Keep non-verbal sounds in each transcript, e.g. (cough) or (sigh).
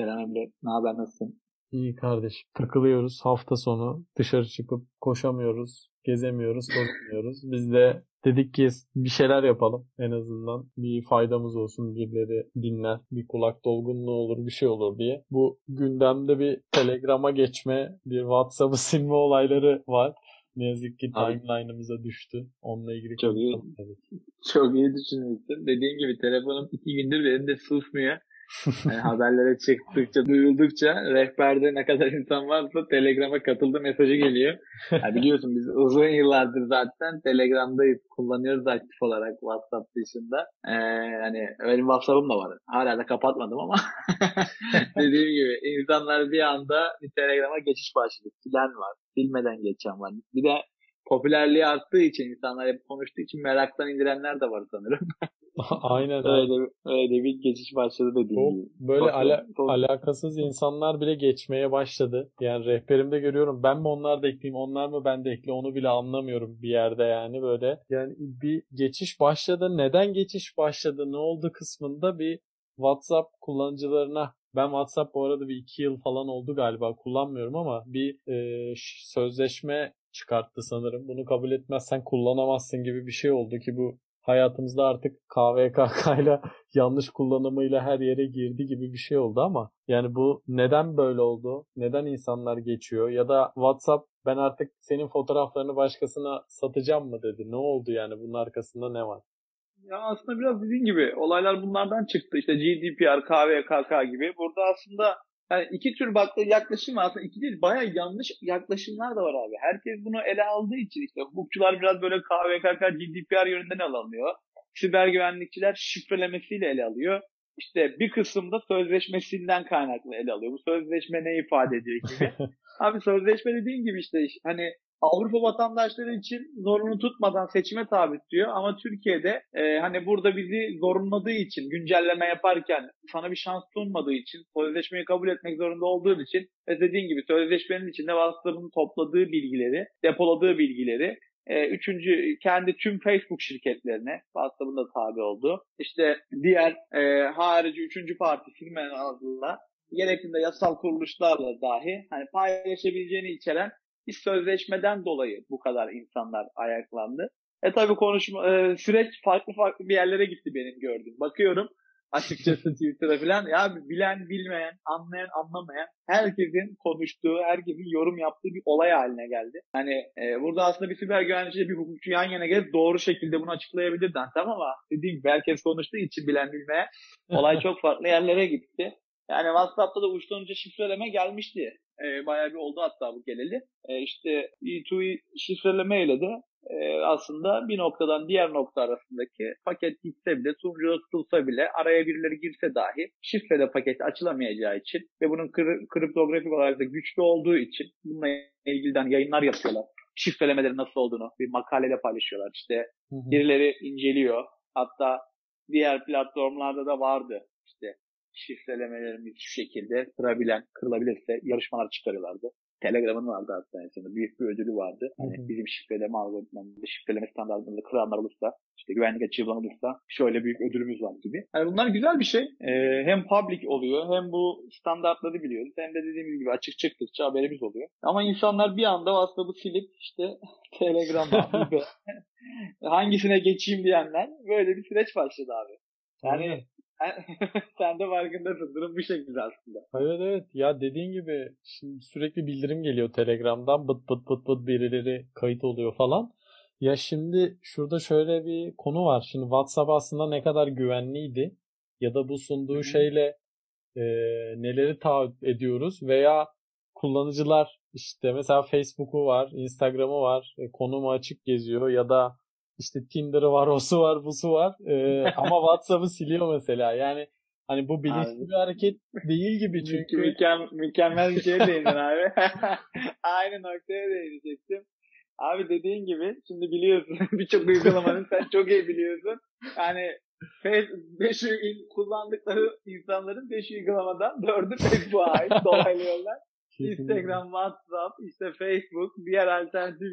Selam Emre. Ne haber nasılsın? İyi kardeşim. Takılıyoruz hafta sonu. Dışarı çıkıp koşamıyoruz, gezemiyoruz, tozmuyoruz. Biz de dedik ki bir şeyler yapalım. En azından bir faydamız olsun. Birileri dinler, bir kulak dolgunluğu olur, bir şey olur diye. Bu gündemde bir Telegram'a geçme, bir WhatsApp'ı silme olayları var. Ne yazık ki timeline'ımıza düştü. Onunla ilgili çok iyi. Çok iyi düşünmüşsün. Dediğim gibi telefonum iki gündür benim de susmuyor. Yani haberlere çıktıkça, duyuldukça rehberde ne kadar insan varsa Telegram'a katıldı mesajı geliyor. Yani biliyorsun biz uzun yıllardır zaten Telegram'dayız. Kullanıyoruz aktif olarak WhatsApp dışında. Ee, hani benim WhatsApp'ım da var. Hala da kapatmadım ama (laughs) dediğim gibi insanlar bir anda bir Telegram'a geçiş başladı. Silen var. Silmeden geçen var. Bir de popülerliği arttığı için insanlar hep konuştuğu için meraktan indirenler de var sanırım. (laughs) (laughs) Aynen öyle, öyle bir geçiş başladı dediğim gibi. Böyle çok, ala, alakasız insanlar bile geçmeye başladı. Yani rehberimde görüyorum. Ben mi onlar da ekleyeyim, onlar mı ben de ekle onu bile anlamıyorum bir yerde yani böyle. Yani bir geçiş başladı. Neden geçiş başladı, ne oldu kısmında bir WhatsApp kullanıcılarına ben WhatsApp bu arada bir iki yıl falan oldu galiba kullanmıyorum ama bir e, sözleşme çıkarttı sanırım. Bunu kabul etmezsen kullanamazsın gibi bir şey oldu ki bu hayatımızda artık KVKK (laughs) ile yanlış kullanımıyla her yere girdi gibi bir şey oldu ama yani bu neden böyle oldu? Neden insanlar geçiyor? Ya da WhatsApp ben artık senin fotoğraflarını başkasına satacağım mı dedi. Ne oldu yani bunun arkasında ne var? Ya aslında biraz dediğin gibi olaylar bunlardan çıktı. İşte GDPR, KVKK gibi. Burada aslında yani iki tür baktığı yaklaşım aslında iki değil baya yanlış yaklaşımlar da var abi. Herkes bunu ele aldığı için işte hukukçular biraz böyle KVKK, GDPR yönünden ele alıyor. Siber güvenlikçiler şifrelemesiyle ele alıyor. İşte bir kısımda sözleşmesinden kaynaklı ele alıyor. Bu sözleşme ne ifade ediyor gibi. (laughs) abi sözleşme dediğin gibi işte hani Avrupa vatandaşları için zorunlu tutmadan seçime tabi tutuyor ama Türkiye'de e, hani burada bizi zorunladığı için güncelleme yaparken sana bir şans sunmadığı için sözleşmeyi kabul etmek zorunda olduğun için ve dediğin gibi sözleşmenin içinde WhatsApp'ın topladığı bilgileri, depoladığı bilgileri e, üçüncü kendi tüm Facebook şirketlerine WhatsApp'ın da tabi olduğu işte diğer e, harici üçüncü parti firmanın adıyla gerektiğinde yasal kuruluşlarla dahi hani paylaşabileceğini içeren bir sözleşmeden dolayı bu kadar insanlar ayaklandı. E tabi konuşma e, süreç farklı farklı bir yerlere gitti benim gördüğüm. Bakıyorum açıkçası (laughs) Twitter'a falan ya bilen bilmeyen, anlayan anlamayan herkesin konuştuğu, herkesin yorum yaptığı bir olay haline geldi. Hani e, burada aslında bir siber güvenlikçi bir hukukçu yan yana gelip doğru şekilde bunu açıklayabilir tamam ama dediğim gibi herkes konuştuğu için bilen bilmeyen olay (laughs) çok farklı yerlere gitti. Yani WhatsApp'ta da uçtan şifreleme gelmişti. E, bayağı bir oldu hatta bu geleli. E, işte E2E şifreleme de e, aslında bir noktadan diğer nokta arasındaki paket gitse bile, sunucuda tutulsa bile, araya birileri girse dahi şifrede paket açılamayacağı için ve bunun kri- kriptografik olarak da güçlü olduğu için bununla ilgili yayınlar yapıyorlar. Şifrelemelerin nasıl olduğunu bir makaleyle paylaşıyorlar. İşte birileri inceliyor. Hatta diğer platformlarda da vardı. İşte şifrelemelerimiz şu şekilde kırabilen, kırılabilirse yarışmalar çıkarıyorlardı. Telegram'ın vardı aslında. Büyük bir ödülü vardı. Hani hı hı. bizim şifreleme algoritmamızda, şifreleme standartlarında kıranlar olursa, işte güvenlik açığı olursa şöyle büyük ödülümüz var gibi. Yani bunlar güzel bir şey. Ee, hem public oluyor hem bu standartları biliyoruz. Hem de dediğimiz gibi açık çıktıkça haberimiz oluyor. Ama insanlar bir anda aslında bu silip işte (laughs) Telegram'a (laughs) gibi hangisine geçeyim diyenler böyle bir süreç başladı abi. Yani (laughs) Sen de farkındasın. Durum bu şekilde aslında. Evet evet. Ya dediğin gibi şimdi sürekli bildirim geliyor Telegram'dan. Bıt bıt bıt bıt birileri kayıt oluyor falan. Ya şimdi şurada şöyle bir konu var. Şimdi WhatsApp aslında ne kadar güvenliydi ya da bu sunduğu Hı-hı. şeyle e, neleri taahhüt ediyoruz veya kullanıcılar işte mesela Facebook'u var, Instagram'ı var, e, konumu açık geziyor ya da işte Tinder'ı var, osu var, busu var. Ee, (laughs) ama WhatsApp'ı siliyor mesela. Yani hani bu bilinçli bir hareket değil gibi çünkü. Mükem, mükemmel bir şey (laughs) değindin abi. (laughs) Aynı noktaya değinecektim. Abi dediğin gibi şimdi biliyorsun birçok uygulamanın sen çok iyi biliyorsun. Yani 5 kullandıkları insanların 5 uygulamadan 4'ü Facebook'a ait dolaylı yollar. Instagram, WhatsApp, işte Facebook, diğer alternatif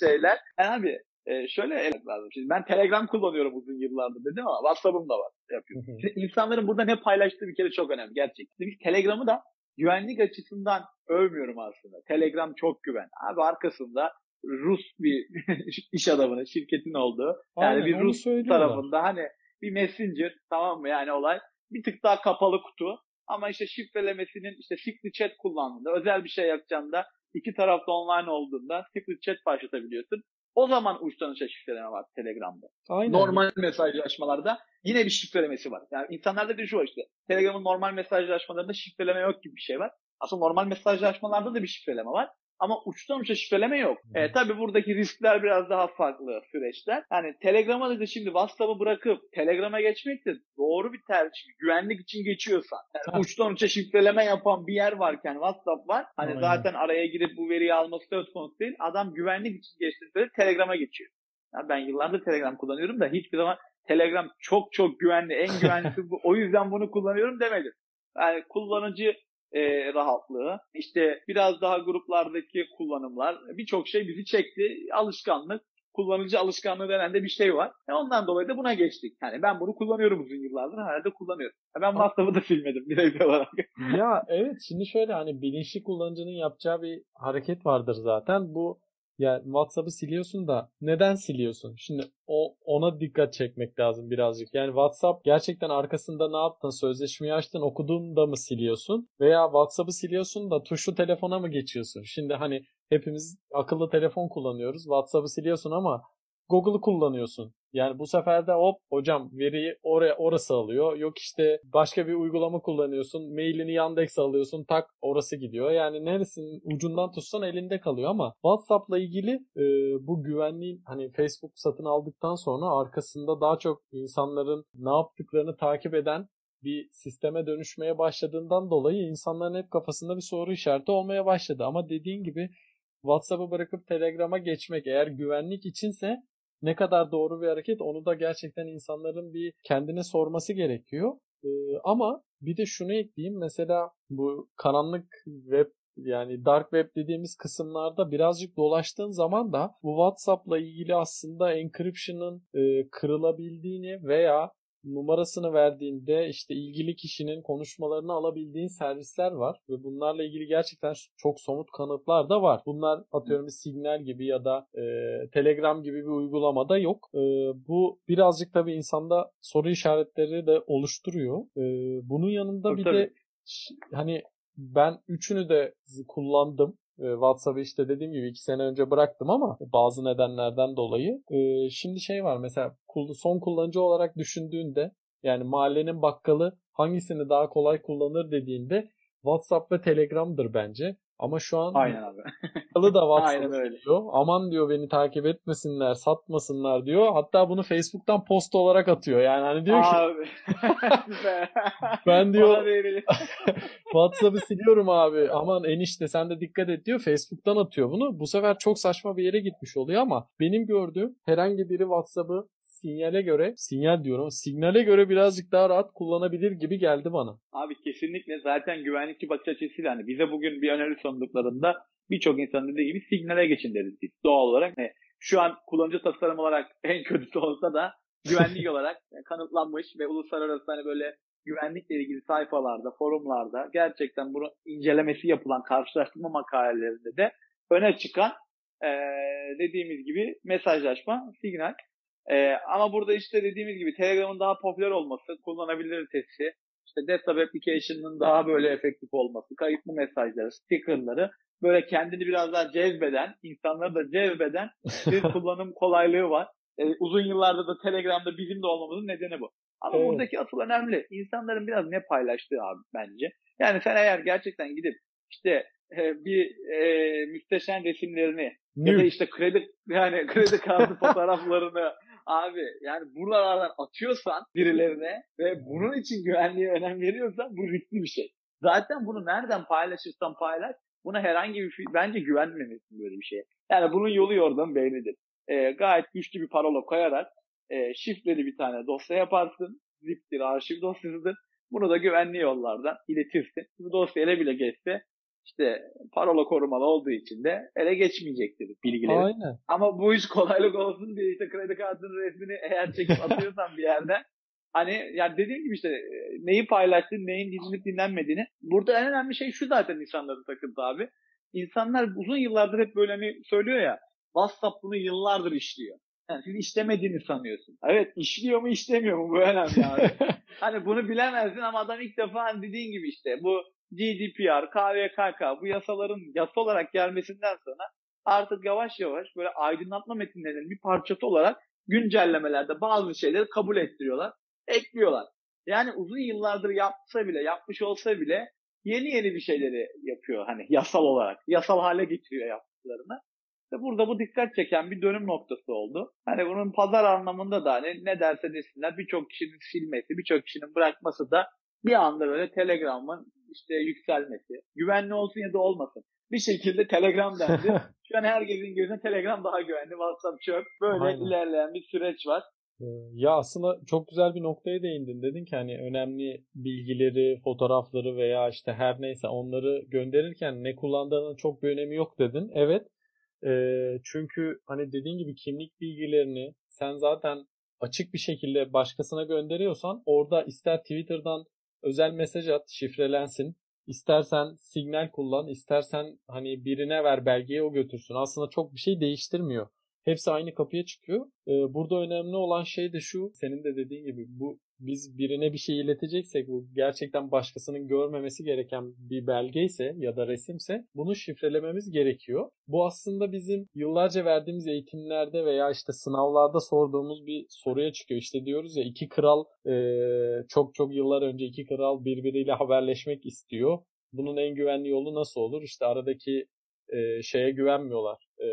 şeyler. Yani abi e, şöyle evet lazım. Şimdi ben Telegram kullanıyorum uzun yıllardır dedim ama WhatsApp'ım da var. Yapıyorum. Şimdi insanların burada ne paylaştığı bir kere çok önemli gerçekten. Biz Telegram'ı da güvenlik açısından övmüyorum aslında. Telegram çok güven. Abi arkasında Rus bir (laughs) iş adamının, şirketin olduğu. Yani Aynen, bir onu Rus tarafında hani bir messenger tamam mı yani olay bir tık daha kapalı kutu ama işte şifrelemesinin işte secret chat kullandığında özel bir şey yapacağında iki tarafta online olduğunda secret chat başlatabiliyorsun. O zaman uçtan şifreleme var Telegram'da. Aynen. Normal mesajlaşmalarda yine bir şifrelemesi var. Yani insanlarda bir şu var işte. Telegram'ın normal mesajlaşmalarında şifreleme yok gibi bir şey var. Aslında normal mesajlaşmalarda da bir şifreleme var. Ama uçtan uça şifreleme yok. E, tabii buradaki riskler biraz daha farklı süreçler. Yani Telegram'a da şimdi WhatsApp'ı bırakıp Telegram'a geçmek de doğru bir tercih. Güvenlik için geçiyorsan. Yani uçtan uça şifreleme yapan bir yer varken WhatsApp var. Hani Aynen. zaten araya girip bu veriyi alması söz konusu değil. Adam güvenlik için geçtiğinde Telegram'a geçiyor. Ya ben yıllardır Telegram kullanıyorum da hiçbir zaman Telegram çok çok güvenli, en güvenlisi bu. O yüzden bunu kullanıyorum demedim. Yani kullanıcı e, rahatlığı, işte biraz daha gruplardaki kullanımlar, birçok şey bizi çekti. Alışkanlık, kullanıcı alışkanlığı denen de bir şey var. E ondan dolayı da buna geçtik. Yani ben bunu kullanıyorum uzun yıllardır, da kullanıyorum. E ben WhatsApp'ı da silmedim bireysel olarak. Ya evet şimdi şöyle hani bilinçli kullanıcının yapacağı bir hareket vardır zaten. Bu ya WhatsApp'ı siliyorsun da neden siliyorsun? Şimdi o ona dikkat çekmek lazım birazcık. Yani WhatsApp gerçekten arkasında ne yaptın? Sözleşmeyi açtın, okudun da mı siliyorsun? Veya WhatsApp'ı siliyorsun da tuşlu telefona mı geçiyorsun? Şimdi hani hepimiz akıllı telefon kullanıyoruz. WhatsApp'ı siliyorsun ama Google'ı kullanıyorsun. Yani bu sefer de hop hocam veriyi oraya orası alıyor. Yok işte başka bir uygulama kullanıyorsun. Mailini Yandex alıyorsun. Tak orası gidiyor. Yani neresinin ucundan tutsan elinde kalıyor ama WhatsApp'la ilgili e, bu güvenliğin hani Facebook satın aldıktan sonra arkasında daha çok insanların ne yaptıklarını takip eden bir sisteme dönüşmeye başladığından dolayı insanların hep kafasında bir soru işareti olmaya başladı. Ama dediğin gibi WhatsApp'ı bırakıp Telegram'a geçmek eğer güvenlik içinse ne kadar doğru bir hareket onu da gerçekten insanların bir kendine sorması gerekiyor. Ee, ama bir de şunu ekleyeyim mesela bu karanlık web yani dark web dediğimiz kısımlarda birazcık dolaştığın zaman da bu WhatsApp'la ilgili aslında encryption'ın e, kırılabildiğini veya numarasını verdiğinde işte ilgili kişinin konuşmalarını alabildiğin servisler var ve bunlarla ilgili gerçekten çok somut kanıtlar da var. Bunlar atıyorum bir Signal gibi ya da e, Telegram gibi bir uygulamada yok. E, bu birazcık tabii insanda soru işaretleri de oluşturuyor. E, bunun yanında bir Tabii. de hani ben üçünü de kullandım. E, WhatsApp'ı işte dediğim gibi iki sene önce bıraktım ama bazı nedenlerden dolayı. E, şimdi şey var mesela son kullanıcı olarak düşündüğünde yani mahallenin bakkalı hangisini daha kolay kullanır dediğinde WhatsApp ve Telegram'dır bence. Ama şu an Aynen abi. (laughs) bakkalı da WhatsApp diyor. Aman diyor beni takip etmesinler, satmasınlar diyor. Hatta bunu Facebook'tan post olarak atıyor. Yani hani diyor ki Abi. (laughs) Süper. Ben diyor-. (laughs) WhatsApp'ı siliyorum abi. Aman enişte sen de dikkat et diyor. Facebook'tan atıyor bunu. Bu sefer çok saçma bir yere gitmiş oluyor ama benim gördüğüm herhangi biri WhatsApp'ı sinyale göre, sinyal diyorum, signale göre birazcık daha rahat kullanabilir gibi geldi bana. Abi kesinlikle zaten güvenlikçi bakış açısıyla hani bize bugün bir öneri sunduklarında birçok insan dediği gibi signale geçin deriz biz. Doğal olarak hani şu an kullanıcı tasarım olarak (laughs) en kötüsü olsa da güvenlik (laughs) olarak kanıtlanmış ve uluslararası hani böyle güvenlikle ilgili sayfalarda, forumlarda gerçekten bunu incelemesi yapılan karşılaştırma makalelerinde de öne çıkan eee, dediğimiz gibi mesajlaşma, signal. Eee, ama burada işte dediğimiz gibi Telegram'ın daha popüler olması, kullanabiliritesi, işte desktop application'ın daha böyle efektif olması, kayıtlı mesajları, stickerları böyle kendini biraz daha cezbeden, insanları da cezbeden bir (laughs) kullanım kolaylığı var. Ee, uzun yıllardır da Telegram'da bizim de olmamızın nedeni bu. Ama Evet. buradaki asıl önemli insanların biraz ne paylaştığı abi bence. Yani sen eğer gerçekten gidip işte e, bir e, müsteşen resimlerini ya da işte kredi yani kredi kartı (laughs) fotoğraflarını abi yani buralardan atıyorsan birilerine ve bunun için güvenliğe önem veriyorsan bu riskli bir şey. Zaten bunu nereden paylaşırsan paylaş buna herhangi bir bence güvenmemelisin böyle bir şeye. Yani bunun yolu yordam bellidir. Ee, gayet güçlü bir parola koyarak e, şifreli bir tane dosya yaparsın. Zip'tir, arşiv dosyasıdır. Bunu da güvenli yollardan iletirsin. Bu dosya ele bile geçse işte parola korumalı olduğu için de ele geçmeyecektir bilgileri. Aynen. Ama bu iş kolaylık olsun diye işte kredi kartının resmini eğer çekip (laughs) atıyorsan bir yerden hani yani dediğim gibi işte neyi paylaştın, neyin dinlenip dinlenmediğini. Burada en önemli şey şu zaten insanların takıntı abi. İnsanlar uzun yıllardır hep böyle hani söylüyor ya WhatsApp bunu yıllardır işliyor. Yani siz işlemediğini sanıyorsun. Evet işliyor mu işlemiyor mu bu önemli abi. (laughs) hani bunu bilemezsin ama adam ilk defa hani dediğin gibi işte bu GDPR, KVKK bu yasaların yasa olarak gelmesinden sonra artık yavaş yavaş böyle aydınlatma metinlerinin bir parçası olarak güncellemelerde bazı şeyleri kabul ettiriyorlar, ekliyorlar. Yani uzun yıllardır yapsa bile, yapmış olsa bile yeni yeni bir şeyleri yapıyor hani yasal olarak. Yasal hale getiriyor yaptıklarını. Ve burada bu dikkat çeken bir dönüm noktası oldu. Hani bunun pazar anlamında da hani ne derse desinler birçok kişinin silmesi, birçok kişinin bırakması da bir anda böyle Telegram'ın işte yükselmesi. Güvenli olsun ya da olmasın. Bir şekilde Telegram dendi. (laughs) Şu an herkesin gözüne Telegram daha güvenli. WhatsApp çöp. Böyle Aynen. ilerleyen bir süreç var. Ee, ya aslında çok güzel bir noktaya değindin. Dedin ki hani önemli bilgileri, fotoğrafları veya işte her neyse onları gönderirken ne kullandığının çok bir önemi yok dedin. Evet. E, çünkü hani dediğin gibi kimlik bilgilerini sen zaten açık bir şekilde başkasına gönderiyorsan orada ister Twitter'dan özel mesaj at, şifrelensin. İstersen signal kullan, istersen hani birine ver belgeyi o götürsün. Aslında çok bir şey değiştirmiyor. Hepsi aynı kapıya çıkıyor. Ee, burada önemli olan şey de şu. Senin de dediğin gibi bu biz birine bir şey ileteceksek bu gerçekten başkasının görmemesi gereken bir belge ise ya da resimse bunu şifrelememiz gerekiyor. Bu aslında bizim yıllarca verdiğimiz eğitimlerde veya işte sınavlarda sorduğumuz bir soruya çıkıyor. İşte diyoruz ya iki kral e, çok çok yıllar önce iki kral birbiriyle haberleşmek istiyor. Bunun en güvenli yolu nasıl olur? İşte aradaki e, şeye güvenmiyorlar. E,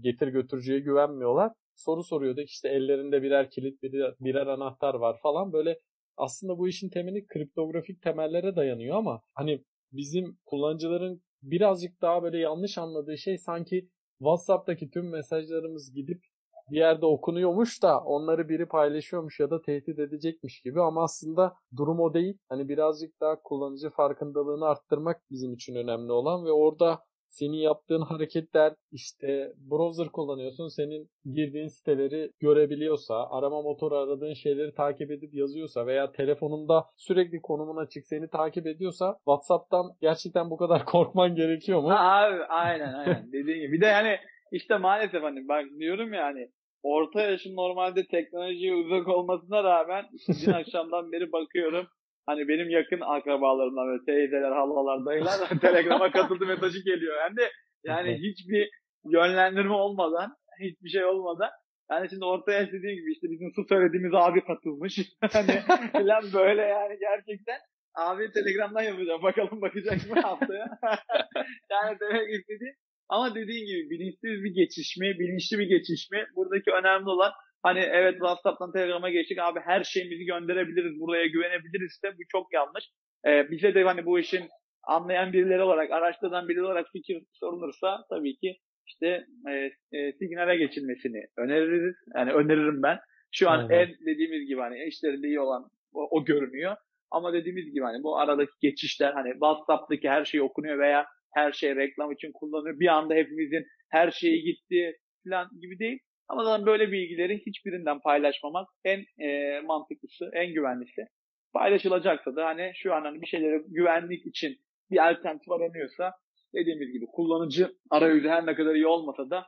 getir götürücüye güvenmiyorlar. Soru soruyorduk işte ellerinde birer kilit birer, birer anahtar var falan böyle aslında bu işin temeli kriptografik temellere dayanıyor ama hani bizim kullanıcıların birazcık daha böyle yanlış anladığı şey sanki WhatsApp'taki tüm mesajlarımız gidip bir yerde okunuyormuş da onları biri paylaşıyormuş ya da tehdit edecekmiş gibi ama aslında durum o değil. Hani birazcık daha kullanıcı farkındalığını arttırmak bizim için önemli olan ve orada senin yaptığın hareketler işte browser kullanıyorsun senin girdiğin siteleri görebiliyorsa arama motoru aradığın şeyleri takip edip yazıyorsa veya telefonunda sürekli konumun açık seni takip ediyorsa Whatsapp'tan gerçekten bu kadar (laughs) korkman gerekiyor mu? Ha, abi aynen aynen (laughs) dediğin gibi. Bir de yani işte maalesef hani bak diyorum ya hani orta yaşın normalde teknolojiye uzak olmasına rağmen dün (laughs) akşamdan beri bakıyorum hani benim yakın akrabalarımdan böyle teyzeler, halalar, dayılar (laughs) Telegram'a katıldı mesajı geliyor. Hem de yani hiçbir yönlendirme olmadan, hiçbir şey olmadan yani şimdi ortaya dediğim gibi işte bizim su söylediğimiz abi katılmış. (laughs) hani falan böyle yani gerçekten abi Telegram'dan yapacağım. Bakalım bakacak mı (laughs) haftaya. yani demek istediğim ama dediğin gibi bilinçsiz bir geçişme, bilinçli bir geçişme. Buradaki önemli olan Hani evet WhatsApp'tan Telegram'a geçtik abi her şeyimizi gönderebiliriz, buraya güvenebiliriz de bu çok yanlış. Ee, bize de hani bu işin anlayan birileri olarak, araştıran birileri olarak fikir sorulursa tabii ki işte e, e, signale geçilmesini öneririz. Yani öneririm ben. Şu an Aynen. en dediğimiz gibi hani işlerinde iyi olan o, o görünüyor. Ama dediğimiz gibi hani bu aradaki geçişler hani WhatsApp'taki her şey okunuyor veya her şey reklam için kullanılıyor. Bir anda hepimizin her şeyi gitti falan gibi değil. Ama zaten böyle bilgileri hiçbirinden paylaşmamak en e, mantıklısı, en güvenlisi. Paylaşılacaksa da hani şu an hani bir şeyleri güvenlik için bir alternatif aranıyorsa dediğimiz gibi kullanıcı arayüzü her ne kadar iyi olmasa da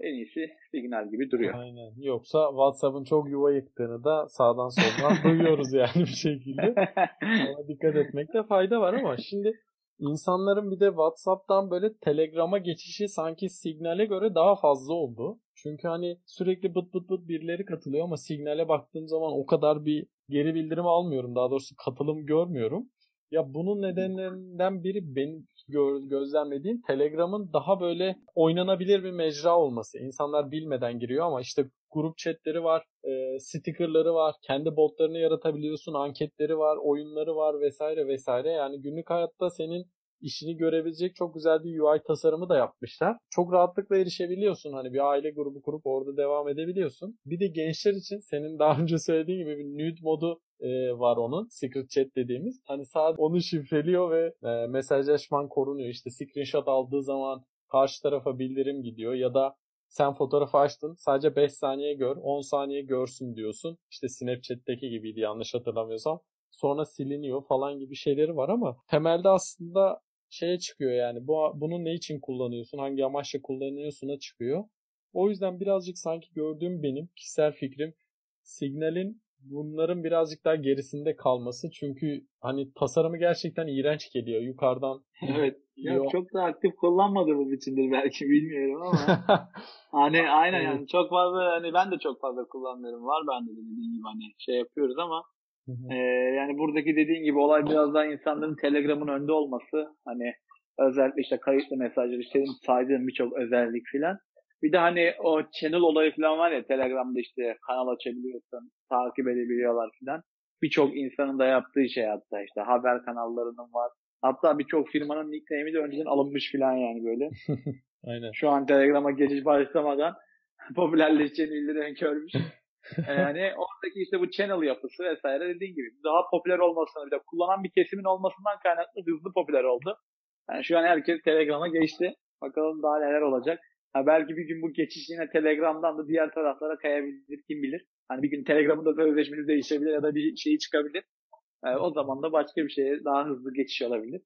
en iyisi signal gibi duruyor. Aynen. Yoksa WhatsApp'ın çok yuva yıktığını da sağdan soldan (laughs) duyuyoruz yani bir şekilde. (laughs) Ona dikkat etmekte fayda var ama şimdi insanların bir de WhatsApp'tan böyle Telegram'a geçişi sanki Signal'e göre daha fazla oldu. Çünkü hani sürekli bıt bıt bıt birileri katılıyor ama Signal'e baktığım zaman o kadar bir geri bildirim almıyorum. Daha doğrusu katılım görmüyorum. Ya bunun nedenlerinden biri benim gö- gözlemlediğim Telegram'ın daha böyle oynanabilir bir mecra olması. İnsanlar bilmeden giriyor ama işte grup chatleri var, e, stickerları var, kendi botlarını yaratabiliyorsun, anketleri var, oyunları var vesaire vesaire. Yani günlük hayatta senin işini görebilecek çok güzel bir UI tasarımı da yapmışlar. Çok rahatlıkla erişebiliyorsun. Hani bir aile grubu kurup orada devam edebiliyorsun. Bir de gençler için senin daha önce söylediğin gibi bir nude modu e, var onun. Secret chat dediğimiz. Hani sadece onu şifreliyor ve e, mesajlaşman korunuyor. İşte screenshot aldığı zaman karşı tarafa bildirim gidiyor ya da sen fotoğrafı açtın sadece 5 saniye gör 10 saniye görsün diyorsun. İşte Snapchat'teki gibiydi yanlış hatırlamıyorsam. Sonra siliniyor falan gibi şeyleri var ama temelde aslında şeye çıkıyor yani bu bunu ne için kullanıyorsun hangi amaçla kullanıyorsun'a çıkıyor. O yüzden birazcık sanki gördüğüm benim kişisel fikrim Signal'in bunların birazcık daha gerisinde kalması. Çünkü hani tasarımı gerçekten iğrenç geliyor. Yukarıdan (laughs) Evet. Ya çok da aktif kullanmadığımız içindir belki (laughs) bilmiyorum ama (laughs) hani aynen yani çok fazla hani ben de çok fazla kullanmıyorum var ben de dediğim gibi hani şey yapıyoruz ama e, yani buradaki dediğin gibi olay biraz daha insanların Telegram'ın önde olması hani özellikle işte kayıtlı mesajlar işte saydığım birçok özellik filan bir de hani o channel olayı falan var ya Telegram'da işte kanal açabiliyorsun, takip edebiliyorlar falan. Birçok insanın da yaptığı şey hatta işte haber kanallarının var. Hatta birçok firmanın nickname'i de önceden alınmış falan yani böyle. (laughs) Aynen. Şu an Telegram'a geçiş başlamadan (laughs) popülerleşeceğini bildiren görmüş. (laughs) (laughs) yani oradaki işte bu channel yapısı vesaire dediğin gibi daha popüler olmasına bir de kullanan bir kesimin olmasından kaynaklı hızlı popüler oldu. Yani şu an herkes Telegram'a geçti. Bakalım daha neler olacak. Ha belki bir gün bu geçiş yine Telegram'dan da diğer taraflara kayabilir kim bilir. Hani bir gün Telegram'ın da sözleşmesi değişebilir ya da bir şeyi çıkabilir. Yani o zaman da başka bir şeye daha hızlı geçiş olabilir.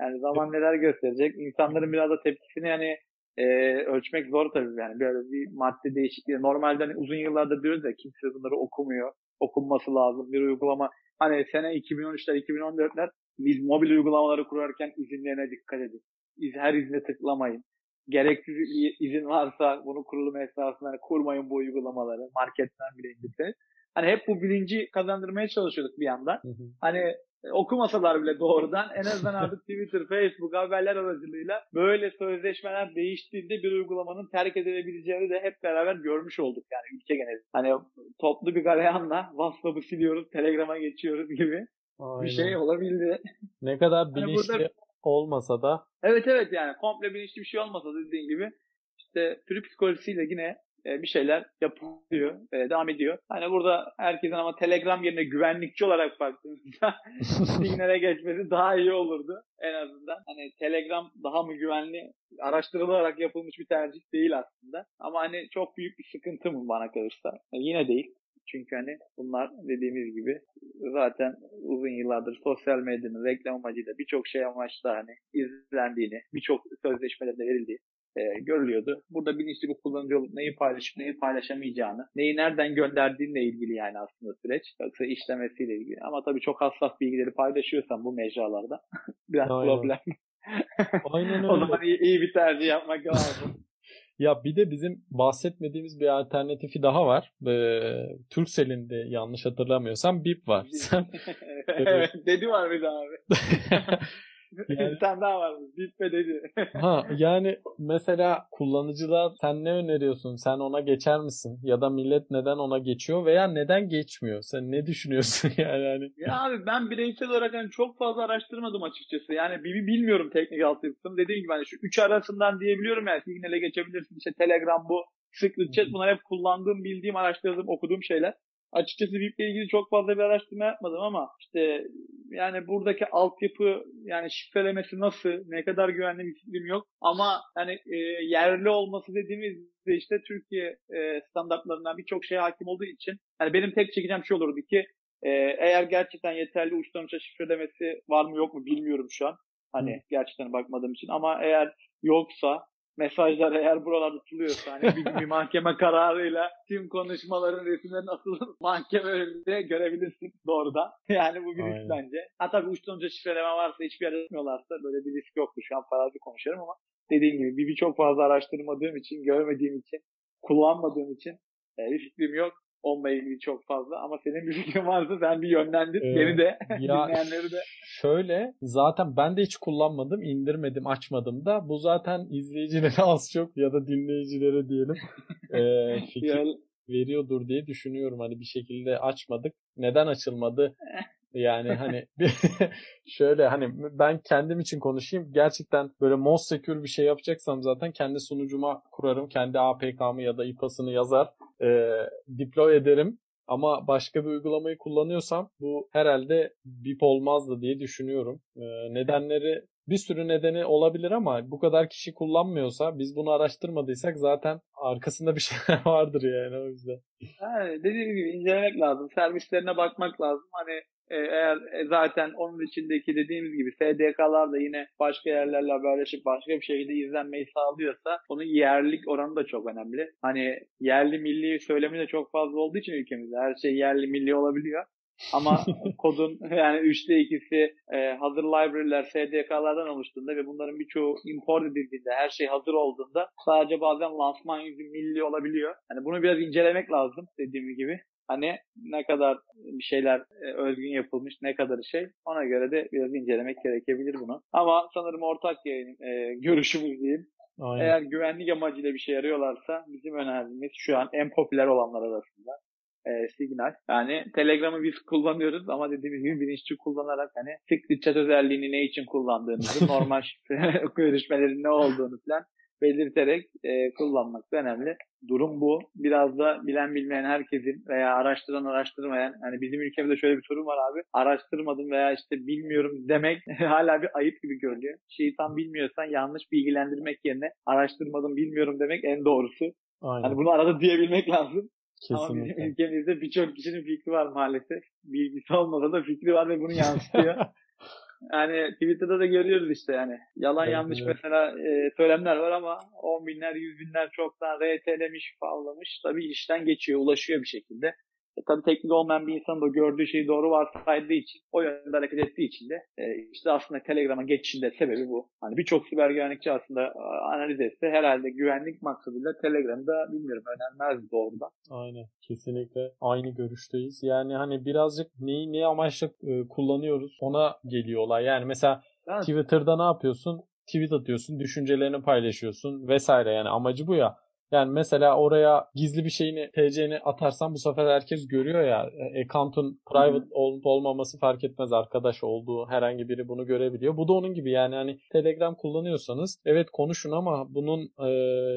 Yani zaman neler gösterecek. İnsanların biraz da tepkisini yani e, ölçmek zor tabii yani böyle bir madde değişikliği. Normalde hani uzun yıllardır diyoruz ya kimse bunları okumuyor. Okunması lazım bir uygulama. Hani sene 2013'ler 2014'ler biz mobil uygulamaları kurarken izinlerine dikkat edin. İz, her izne tıklamayın gereksiz izin varsa bunu kurulum esnasında hani kurmayın bu uygulamaları. Marketten bile indirseniz. Hani hep bu bilinci kazandırmaya çalışıyorduk bir yandan. Hı hı. Hani e, okumasalar bile doğrudan en azından artık (laughs) Twitter, Facebook haberler aracılığıyla böyle sözleşmeler değiştiğinde bir uygulamanın terk edilebileceğini de hep beraber görmüş olduk yani ülke genelinde. Hani toplu bir galeyanla WhatsApp'ı siliyoruz, Telegram'a geçiyoruz gibi Aynen. bir şey olabildi. Ne kadar bilinçli hani burada olmasa da. Evet evet yani komple bilinçli bir şey olmasa da dediğin gibi işte türü psikolojisiyle yine e, bir şeyler yapılıyor, e, devam ediyor. Hani burada herkesin ama Telegram yerine güvenlikçi olarak baktığımızda (laughs) Signal'e geçmesi daha iyi olurdu en azından. Hani Telegram daha mı güvenli araştırılarak yapılmış bir tercih değil aslında. Ama hani çok büyük bir sıkıntı mı bana kalırsa? Yani yine değil. Çünkü hani bunlar dediğimiz gibi zaten uzun yıllardır sosyal medyanın reklam amacıyla birçok şey amaçla hani izlendiğini, birçok sözleşmelerde verildiği e, görülüyordu. Burada bilinçli bir kullanıcı olup neyi paylaşıp neyi paylaşamayacağını, neyi nereden gönderdiğinle ilgili yani aslında süreç. Yoksa işlemesiyle ilgili. Ama tabii çok hassas bilgileri paylaşıyorsan bu mecralarda (laughs) biraz Aynen. problem. Aynen (laughs) öyle. o zaman iyi, iyi bir tercih yapmak lazım. Ya bir de bizim bahsetmediğimiz bir alternatifi daha var. Ee, Turkcell'in de yanlış hatırlamıyorsam BIP var. Sen (laughs) evet, dedi var bir daha abi. (laughs) Yani, tane daha var. Bitme dedi. (laughs) ha yani mesela kullanıcılar sen ne öneriyorsun? Sen ona geçer misin? Ya da millet neden ona geçiyor veya neden geçmiyor? Sen ne düşünüyorsun (laughs) yani? Hani... Ya abi ben bireysel olarak hani çok fazla araştırmadım açıkçası. Yani bir, bir bilmiyorum teknik altyapısını. Dediğim gibi hani şu üç arasından diyebiliyorum yani Signal'e geçebilirsin. İşte Telegram bu. Secret Chat bunlar hep kullandığım, bildiğim, araştırdığım, okuduğum şeyler. Açıkçası VIP ile ilgili çok fazla bir araştırma yapmadım ama işte yani buradaki altyapı yani şifrelemesi nasıl, ne kadar güvenli bir fikrim yok. Ama yani e, yerli olması dediğimizde işte Türkiye e, standartlarından birçok şeye hakim olduğu için yani benim tek çekeceğim şey olurdu ki e, eğer gerçekten yeterli uçtan uça şifrelemesi var mı yok mu bilmiyorum şu an. Hani gerçekten bakmadığım için ama eğer yoksa mesajlar eğer buralarda tutuluyorsa hani bir, bir mahkeme (laughs) kararıyla tüm konuşmaların resimlerin asıl mahkeme önünde görebilirsin doğrudan. (laughs) Yani bu bir risk bence. Ha tabii uçtan uca şifreleme varsa hiçbir yerde tutmuyorlarsa böyle bir risk yoktu. Şu an farazi konuşuyorum ama dediğim gibi bir birçok fazla araştırmadığım için, görmediğim için, kullanmadığım için e, bir fikrim yok onunla ilgili çok fazla. Ama senin bir fikrin varsa sen bir yönlendir ee, beni de. ya (laughs) dinleyenleri de. Şöyle zaten ben de hiç kullanmadım indirmedim açmadım da. Bu zaten izleyicilere az çok ya da dinleyicilere diyelim e, (laughs) fikir veriyordur diye düşünüyorum. Hani bir şekilde açmadık. Neden açılmadı (laughs) Yani hani (laughs) şöyle hani ben kendim için konuşayım. Gerçekten böyle most secure bir şey yapacaksam zaten kendi sunucuma kurarım. Kendi APK'mı ya da IPA'sını yazar. E, deploy ederim. Ama başka bir uygulamayı kullanıyorsam bu herhalde BIP olmazdı diye düşünüyorum. E, nedenleri bir sürü nedeni olabilir ama bu kadar kişi kullanmıyorsa biz bunu araştırmadıysak zaten arkasında bir (laughs) şey vardır yani o yüzden. Yani dediğim gibi incelemek lazım. Servislerine bakmak lazım. Hani eğer e, zaten onun içindeki dediğimiz gibi SDK'lar da yine başka yerlerle haberleşip başka bir şekilde izlenmeyi sağlıyorsa onun yerlilik oranı da çok önemli. Hani yerli milli söylemi de çok fazla olduğu için ülkemizde her şey yerli milli olabiliyor. Ama (laughs) kodun yani üçte ikisi e, hazır library'ler, SDK'lardan oluştuğunda ve bunların birçoğu import edildiğinde, her şey hazır olduğunda sadece bazen lansman yüzü milli olabiliyor. Hani bunu biraz incelemek lazım dediğim gibi. Hani ne kadar bir şeyler e, özgün yapılmış, ne kadar şey ona göre de biraz incelemek gerekebilir bunu. Ama sanırım ortak yayın, e, görüşümüz diyeyim. Aynen. Eğer güvenlik amacıyla bir şey arıyorlarsa bizim önerdiğimiz şu an en popüler olanlar arasında e, Signal. Yani Telegram'ı biz kullanıyoruz ama dediğimiz gibi bilinçli kullanarak hani secret chat özelliğini ne için kullandığımızı, (laughs) normal (laughs) görüşmelerin ne olduğunu falan belirterek e, kullanmak da önemli. Durum bu. Biraz da bilen bilmeyen herkesin veya araştıran araştırmayan hani bizim ülkemizde şöyle bir sorun var abi. Araştırmadım veya işte bilmiyorum demek (laughs) hala bir ayıp gibi görünüyor. Şeyi tam bilmiyorsan yanlış bilgilendirmek yerine araştırmadım bilmiyorum demek en doğrusu. Aynen. Hani bunu arada diyebilmek lazım. Kesinlikle. Ama bizim ülkemizde birçok kişinin fikri var maalesef. Bilgisi olmasa da fikri var ve bunu yansıtıyor. (laughs) yani Twitter'da da görüyoruz işte yani. Yalan evet, yanlış evet. mesela e, söylemler var ama on binler, yüz binler çoktan RT'lemiş, favlamış. Tabii işten geçiyor, ulaşıyor bir şekilde. E, tabii teknik olmayan bir insanın da gördüğü şeyi doğru varsaydığı için, o yönde hareket ettiği için de e, işte aslında Telegram'a geçişinde sebebi bu. Hani birçok siber güvenlikçi aslında analiz etse herhalde güvenlik maksadıyla Telegram'da bilmiyorum önermez doğrudan. Aynen. Kesinlikle aynı görüşteyiz. Yani hani birazcık neyi ne amaçla e, kullanıyoruz ona geliyor olay. Yani mesela evet. Twitter'da ne yapıyorsun? Tweet atıyorsun, düşüncelerini paylaşıyorsun vesaire yani amacı bu ya. Yani mesela oraya gizli bir şeyini, TC'ni atarsan bu sefer herkes görüyor ya. E, account'un private olup olmaması fark etmez. Arkadaş olduğu herhangi biri bunu görebiliyor. Bu da onun gibi yani hani Telegram kullanıyorsanız evet konuşun ama bunun e,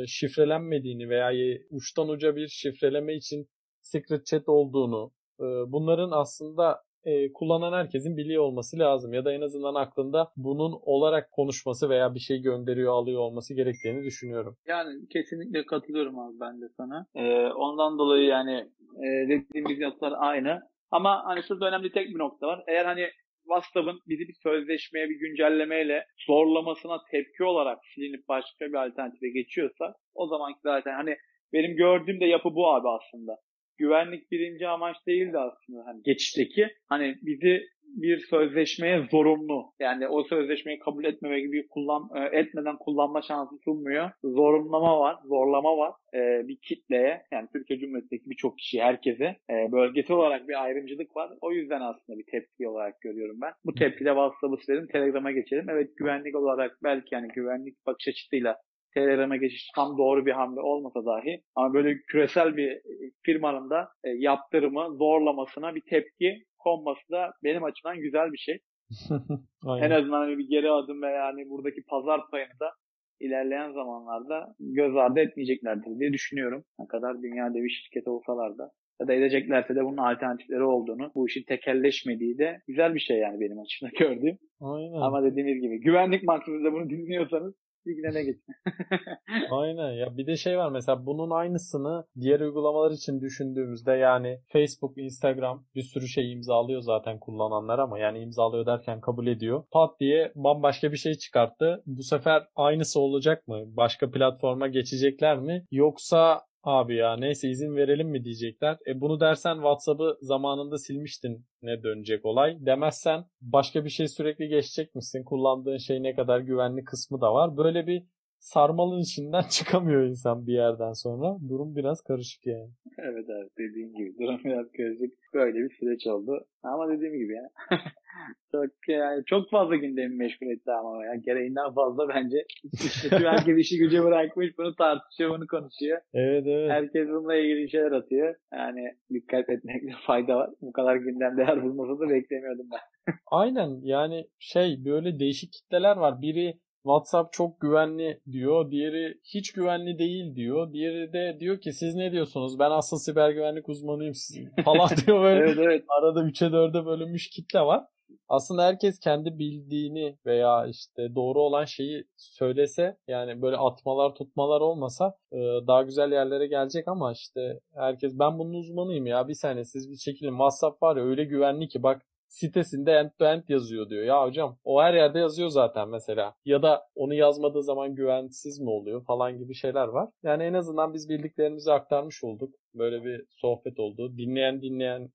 şifrelenmediğini veya uçtan uca bir şifreleme için secret chat olduğunu, e, bunların aslında e, kullanan herkesin biliyor olması lazım ya da en azından aklında bunun olarak konuşması veya bir şey gönderiyor alıyor olması gerektiğini düşünüyorum. Yani kesinlikle katılıyorum abi ben de sana. Ee, ondan dolayı yani e, dediğimiz noktalar aynı. Ama hani şurada önemli tek bir nokta var. Eğer hani WhatsApp'ın bizi bir sözleşmeye bir güncellemeyle zorlamasına tepki olarak silinip başka bir alternatife geçiyorsa o zaman zaten hani benim gördüğüm de yapı bu abi aslında güvenlik birinci amaç değildi aslında hani geçişteki. Hani bizi bir sözleşmeye zorunlu. Yani o sözleşmeyi kabul etmeme gibi kullan e, etmeden kullanma şansı sunmuyor. Zorunlama var, zorlama var. Ee, bir kitleye yani Türkiye Cumhuriyeti'ndeki birçok kişi herkese e, bölgesel olarak bir ayrımcılık var. O yüzden aslında bir tepki olarak görüyorum ben. Bu tepkide WhatsApp'ı silelim, Telegram'a geçelim. Evet güvenlik olarak belki yani güvenlik bakış açısıyla Telegram'a geçiş tam doğru bir hamle olmasa dahi ama böyle küresel bir firmanın da e, yaptırımı zorlamasına bir tepki konması da benim açımdan güzel bir şey. (laughs) en azından hani bir geri adım ve yani buradaki pazar payını da ilerleyen zamanlarda göz ardı etmeyeceklerdir diye düşünüyorum. Ne kadar dünya devi şirketi olsalar da ya da edeceklerse de bunun alternatifleri olduğunu, bu işin tekelleşmediği de güzel bir şey yani benim açımdan (laughs) gördüğüm. Aynen. Ama dediğimiz gibi güvenlik maksadıyla bunu dinliyorsanız ilgilene git. (laughs) Aynen ya bir de şey var mesela bunun aynısını diğer uygulamalar için düşündüğümüzde yani Facebook, Instagram bir sürü şey imzalıyor zaten kullananlar ama yani imzalıyor derken kabul ediyor. Pat diye bambaşka bir şey çıkarttı. Bu sefer aynısı olacak mı? Başka platforma geçecekler mi? Yoksa Abi ya neyse izin verelim mi diyecekler. E bunu dersen WhatsApp'ı zamanında silmiştin ne dönecek olay. Demezsen başka bir şey sürekli geçecek misin? Kullandığın şey ne kadar güvenli kısmı da var. Böyle bir sarmalın içinden (laughs) çıkamıyor insan bir yerden sonra. Durum biraz karışık yani. Evet evet dediğin gibi durum biraz karışık. Böyle bir süreç oldu. Ama dediğim gibi ya. (laughs) çok yani çok fazla gündemi meşgul etti ama ya gereğinden fazla bence. İşte herkes işi gücü bırakmış bunu tartışıyor bunu konuşuyor. Evet evet. Herkes bununla ilgili şeyler atıyor. Yani dikkat etmekte (laughs) fayda var. Bu kadar gündemde yer bulması da beklemiyordum ben. Aynen yani şey böyle değişik kitleler var. Biri WhatsApp çok güvenli diyor. Diğeri hiç güvenli değil diyor. Diğeri de diyor ki siz ne diyorsunuz? Ben aslında siber güvenlik uzmanıyım (laughs) falan diyor böyle. evet evet. Arada 3'e 4'e bölünmüş kitle var. Aslında herkes kendi bildiğini veya işte doğru olan şeyi söylese yani böyle atmalar tutmalar olmasa daha güzel yerlere gelecek ama işte herkes ben bunun uzmanıyım ya bir saniye siz bir çekilin WhatsApp var ya öyle güvenli ki bak sitesinde end to end yazıyor diyor. Ya hocam o her yerde yazıyor zaten mesela. Ya da onu yazmadığı zaman güvensiz mi oluyor falan gibi şeyler var. Yani en azından biz bildiklerimizi aktarmış olduk. Böyle bir sohbet oldu. Dinleyen dinleyen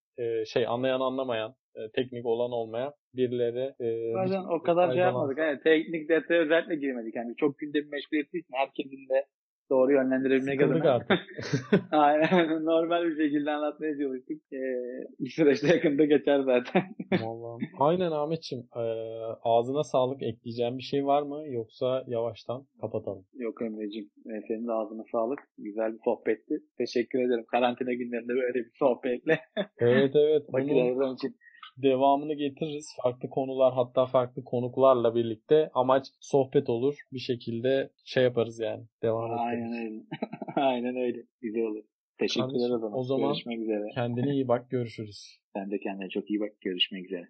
şey anlayan anlamayan teknik olan olmayan birileri e, Bazen o kadar şey yapmadık. Yani teknik detaya özellikle girmedik. Yani çok gündemi meşgul ettiği için herkesin de doğru yönlendirebilmek adına. artık. (laughs) Aynen. Normal bir şekilde anlatmaya çalıştık. Ee, ilk süreçte yakında geçer zaten. Vallahi. Aynen Ahmetciğim. Ee, ağzına sağlık ekleyeceğim bir şey var mı? Yoksa yavaştan kapatalım. Yok Emre'ciğim. Senin de ağzına sağlık. Güzel bir sohbetti. Teşekkür ederim. Karantina günlerinde böyle bir sohbetle. evet evet. (laughs) Bunu için devamını getiririz. Farklı konular hatta farklı konuklarla birlikte amaç sohbet olur. Bir şekilde şey yaparız yani. Devam ederiz. Aynen öyle. (laughs) Aynen öyle. Güzel olur. Teşekkürler o zaman. O zaman Görüşmek üzere. Kendine iyi bak. Görüşürüz. (laughs) Sen de kendine çok iyi bak. Görüşmek üzere.